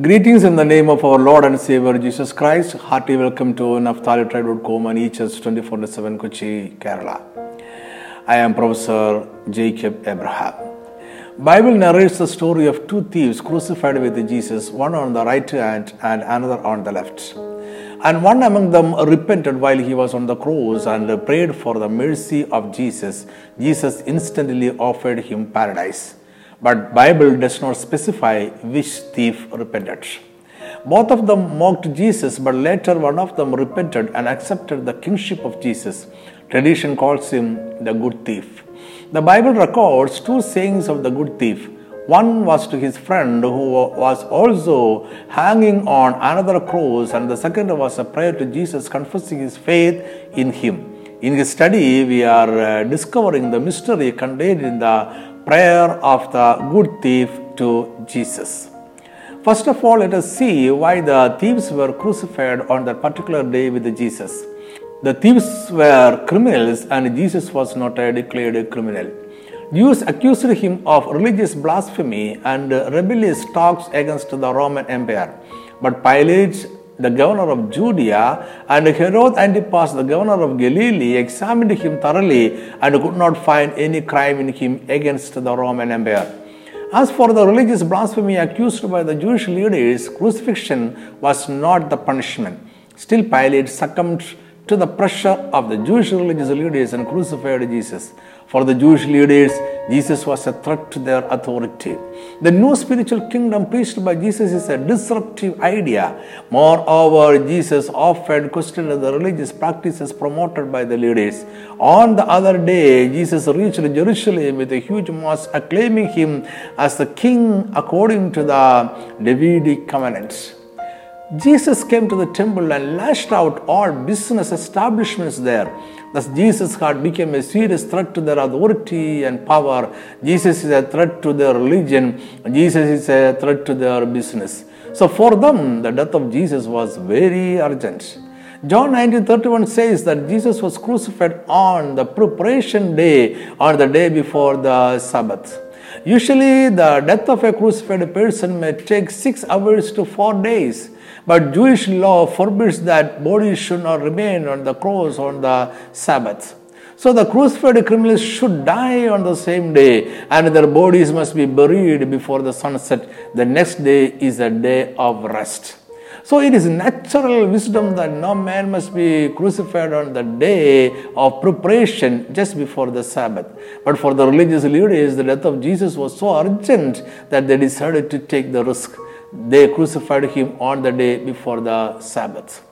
Greetings in the name of our Lord and Savior Jesus Christ. Hearty welcome to Naphtali Tribe.com and EHS 24 7 Kochi, Kerala. I am Professor Jacob Abraham. Bible narrates the story of two thieves crucified with Jesus, one on the right hand and another on the left. And one among them repented while he was on the cross and prayed for the mercy of Jesus. Jesus instantly offered him paradise but bible does not specify which thief repented. Both of them mocked jesus but later one of them repented and accepted the kingship of jesus. Tradition calls him the good thief. The bible records two sayings of the good thief. One was to his friend who was also hanging on another cross, and the second was a prayer to Jesus confessing his faith in him. In his study, we are uh, discovering the mystery contained in the prayer of the good thief to Jesus. First of all, let us see why the thieves were crucified on that particular day with Jesus. The thieves were criminals, and Jesus was not declared a declared criminal. Jews accused him of religious blasphemy and rebellious talks against the Roman Empire. But Pilate, the governor of Judea, and Herod Antipas, the governor of Galilee, examined him thoroughly and could not find any crime in him against the Roman Empire. As for the religious blasphemy accused by the Jewish leaders, crucifixion was not the punishment. Still, Pilate succumbed to the pressure of the Jewish religious leaders and crucified Jesus. For the Jewish leaders, Jesus was a threat to their authority. The new spiritual kingdom preached by Jesus is a disruptive idea. Moreover, Jesus often questioned the religious practices promoted by the leaders. On the other day, Jesus reached Jerusalem with a huge mass acclaiming him as the king according to the Davidic covenants. Jesus came to the temple and lashed out all business establishments there. Thus, Jesus had become a serious threat to their authority and power. Jesus is a threat to their religion. Jesus is a threat to their business. So, for them, the death of Jesus was very urgent. John 19:31 says that Jesus was crucified on the preparation day or the day before the Sabbath. Usually, the death of a crucified person may take six hours to four days. But Jewish law forbids that bodies should not remain on the cross on the Sabbath. So the crucified criminals should die on the same day and their bodies must be buried before the sunset. The next day is a day of rest. So it is natural wisdom that no man must be crucified on the day of preparation just before the Sabbath. But for the religious leaders, the death of Jesus was so urgent that they decided to take the risk they crucified him on the day before the Sabbath.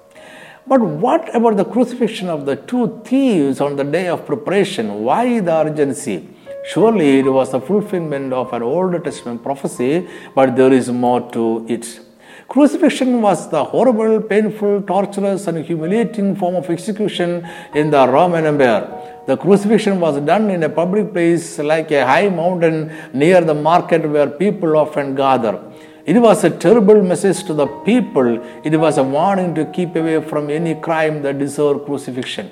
But what about the crucifixion of the two thieves on the day of preparation? Why the urgency? Surely it was the fulfillment of an Old Testament prophecy, but there is more to it. Crucifixion was the horrible, painful, torturous, and humiliating form of execution in the Roman Empire. The crucifixion was done in a public place like a high mountain near the market where people often gather. It was a terrible message to the people. It was a warning to keep away from any crime that deserved crucifixion.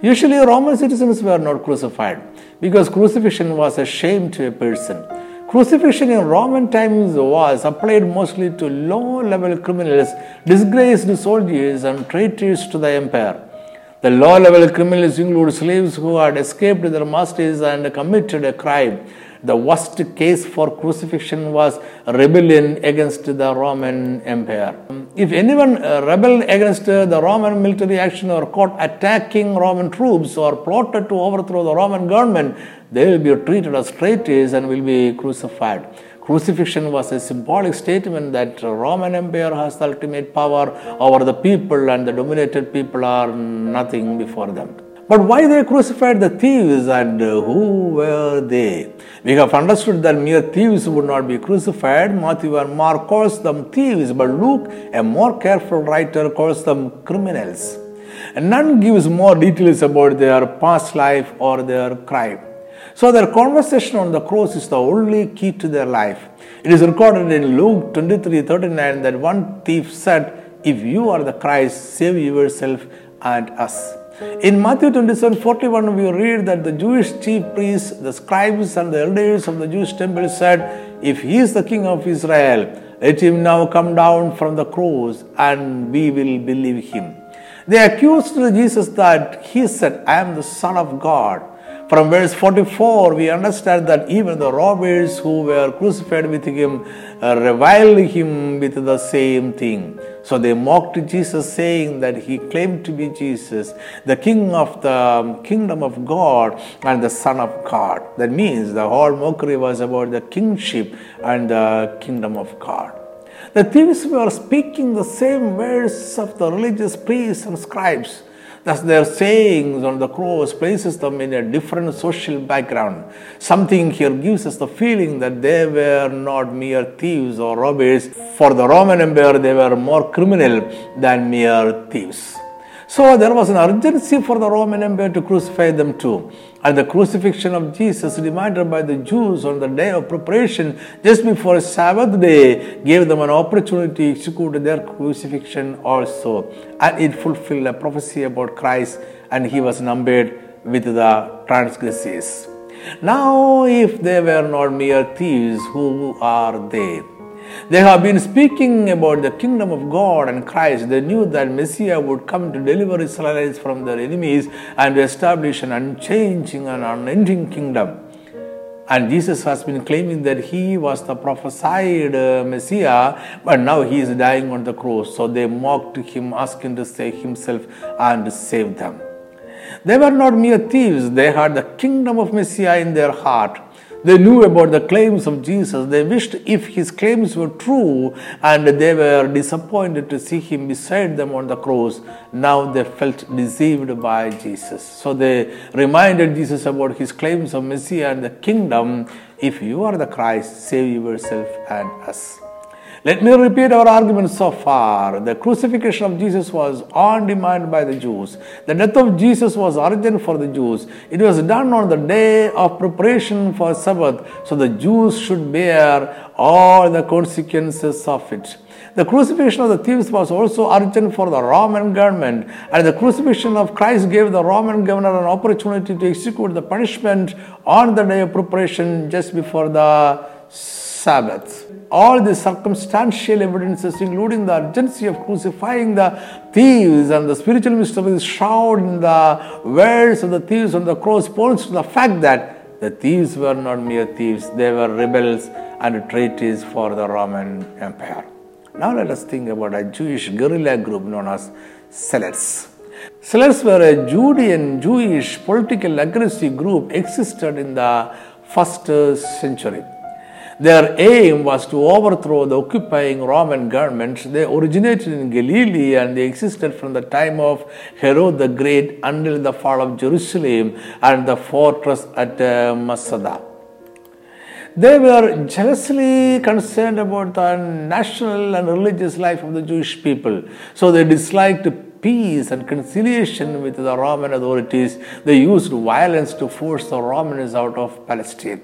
Usually, Roman citizens were not crucified because crucifixion was a shame to a person. Crucifixion in Roman times was applied mostly to low level criminals, disgraced soldiers, and traitors to the empire. The low level criminals include slaves who had escaped their masters and committed a crime the worst case for crucifixion was rebellion against the Roman Empire. If anyone uh, rebelled against uh, the Roman military action or caught attacking Roman troops or plotted to overthrow the Roman government, they will be treated as traitors and will be crucified. Crucifixion was a symbolic statement that Roman Empire has ultimate power over the people and the dominated people are nothing before them. But why they crucified the thieves and uh, who were they? We have understood that mere thieves would not be crucified. Matthew and Mark calls them thieves, but Luke, a more careful writer, calls them criminals. And none gives more details about their past life or their crime. So their conversation on the cross is the only key to their life. It is recorded in Luke 23 39 that one thief said, If you are the Christ, save yourself and us. In Matthew 27 41, we read that the Jewish chief priests, the scribes, and the elders of the Jewish temple said, If he is the king of Israel, Let him now come down from the cross and we will believe him. They accused Jesus that he said, I am the Son of God. From verse 44, we understand that even the robbers who were crucified with him Uh, reviled him with the same thing. So they mocked Jesus, saying that he claimed to be Jesus, the King of the kingdom of God and the Son of God. That means the whole mockery was about the kingship and the kingdom of God. The thieves were speaking the same words of the religious priests and scribes Thus, their sayings on the cross places them in a different social background. Something here gives us the feeling that they were not mere thieves or robbers. For the Roman Empire, they were more criminal than mere thieves. So there was an urgency for the Roman Empire to crucify them too. And the crucifixion of Jesus, reminded by the Jews on the day of preparation, just before Sabbath day, gave them an opportunity to execute their crucifixion also. And it fulfilled a prophecy about Christ, and he was numbered with the transgressors. Now, if they were not mere thieves, who are they? They have been speaking about the kingdom of God and Christ. They knew that Messiah would come to deliver Israelites from their enemies and to establish an unchanging and unending kingdom. And Jesus has been claiming that he was the prophesied uh, Messiah, but now he is dying on the cross. So they mocked him, asking to save himself and save them. They were not mere thieves, they had the kingdom of Messiah in their heart. They knew about the claims of Jesus. They wished if his claims were true and they were disappointed to see him beside them on the cross. Now they felt deceived by Jesus. So they reminded Jesus about his claims of Messiah and the kingdom. If you are the Christ, save yourself and us. Let me repeat our argument so far. The crucifixion of Jesus was on demand by the Jews. The death of Jesus was urgent for the Jews. It was done on the day of preparation for Sabbath, so the Jews should bear all the consequences of it. The crucifixion of the thieves was also urgent for the Roman government, and the crucifixion of Christ gave the Roman governor an opportunity to execute the punishment on the day of preparation just before the Sabbath. All the circumstantial evidences, including the urgency of crucifying the thieves and the spiritual mysteries shrouded in the words of the thieves on the cross, points to the fact that the thieves were not mere thieves, they were rebels and traitors for the Roman Empire. Now let us think about a Jewish guerrilla group known as Zealots. Zealots were a Judean Jewish political aggressive group existed in the first century. Their aim was to overthrow the occupying Roman government. They originated in Galilee and they existed from the time of Herod the Great until the fall of Jerusalem and the fortress at uh, Masada. They were jealously concerned about the national and religious life of the Jewish people. So they disliked peace and conciliation with the Roman authorities. They used violence to force the Romans out of Palestine.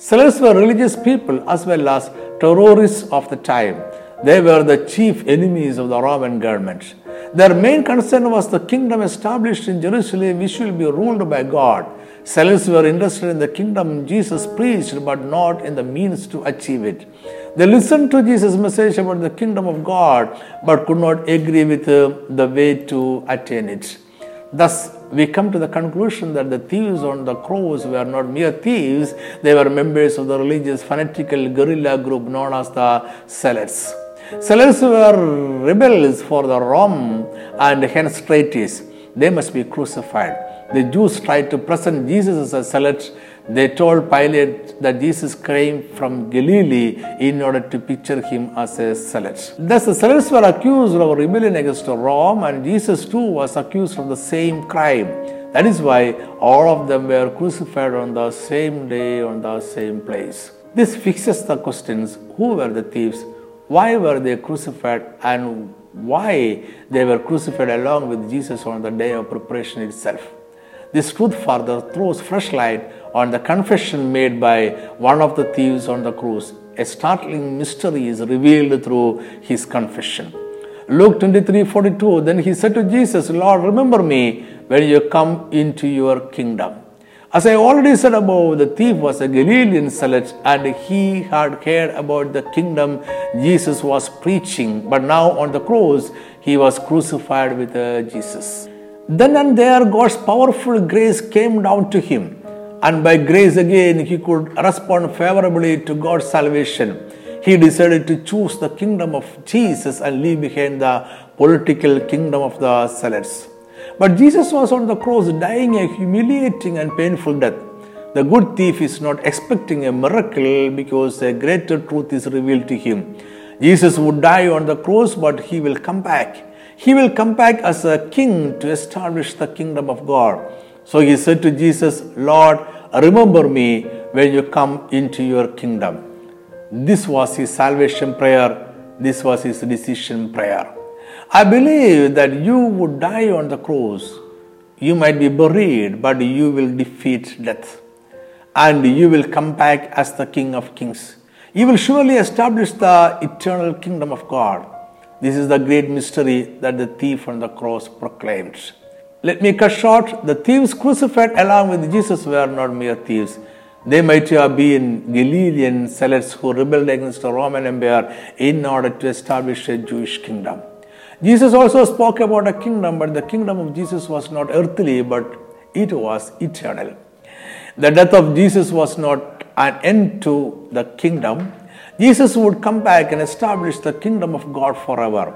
Zealots were religious people as well as terrorists of the time. They were the chief enemies of the Roman government. Their main concern was the kingdom established in Jerusalem, which will be ruled by God. Zealots were interested in the kingdom Jesus preached, but not in the means to achieve it. They listened to Jesus' message about the kingdom of God, but could not agree with uh, the way to attain it. Thus, we come to the conclusion that the thieves on the cross were not mere thieves, they were members of the religious fanatical guerrilla group known as the Zealots. Zealots were rebels for the Rome and hence traitors. They must be crucified. The Jews tried to present Jesus as a zealot they told Pilate that Jesus came from Galilee in order to picture him as a zealot. Thus, the zealots were accused of rebellion against Rome, and Jesus too was accused of the same crime. That is why all of them were crucified on the same day, on the same place. This fixes the questions who were the thieves, why were they crucified, and why they were crucified along with Jesus on the day of preparation itself. This truth further throws fresh light on the confession made by one of the thieves on the cross. A startling mystery is revealed through his confession. Luke 23 42 Then he said to Jesus, Lord, remember me when you come into your kingdom. As I already said above, the thief was a Galilean zealot and he had heard about the kingdom Jesus was preaching. But now on the cross, he was crucified with uh, Jesus. Then and there, God's powerful grace came down to him. And by grace again, he could respond favorably to God's salvation. He decided to choose the kingdom of Jesus and leave behind the political kingdom of the zealots. But Jesus was on the cross dying a humiliating and painful death. The good thief is not expecting a miracle because a greater truth is revealed to him. Jesus would die on the cross, but he will come back. He will come back as a king to establish the kingdom of God. So he said to Jesus, Lord, remember me when you come into your kingdom. This was his salvation prayer. This was his decision prayer. I believe that you would die on the cross. You might be buried, but you will defeat death. And you will come back as the King of Kings. You will surely establish the eternal kingdom of God. This is the great mystery that the thief on the cross proclaimed. Let me cut short. The thieves crucified along with Jesus were not mere thieves. They might have been Galilean zealots who rebelled against the Roman Empire in order to establish a Jewish kingdom. Jesus also spoke about a kingdom, but the kingdom of Jesus was not earthly, but it was eternal. The death of Jesus was not an end to the kingdom. Jesus would come back and establish the kingdom of God forever.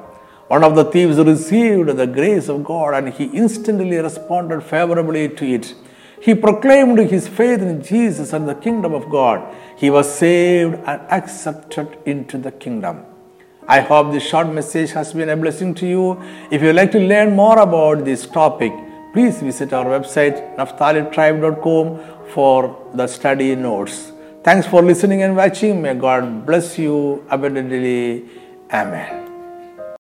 One of the thieves received the grace of God and he instantly responded favorably to it. He proclaimed his faith in Jesus and the kingdom of God. He was saved and accepted into the kingdom. I hope this short message has been a blessing to you. If you would like to learn more about this topic, please visit our website naphtalitribe.com for the study notes. Thanks for listening and watching. May God bless you abundantly. Amen.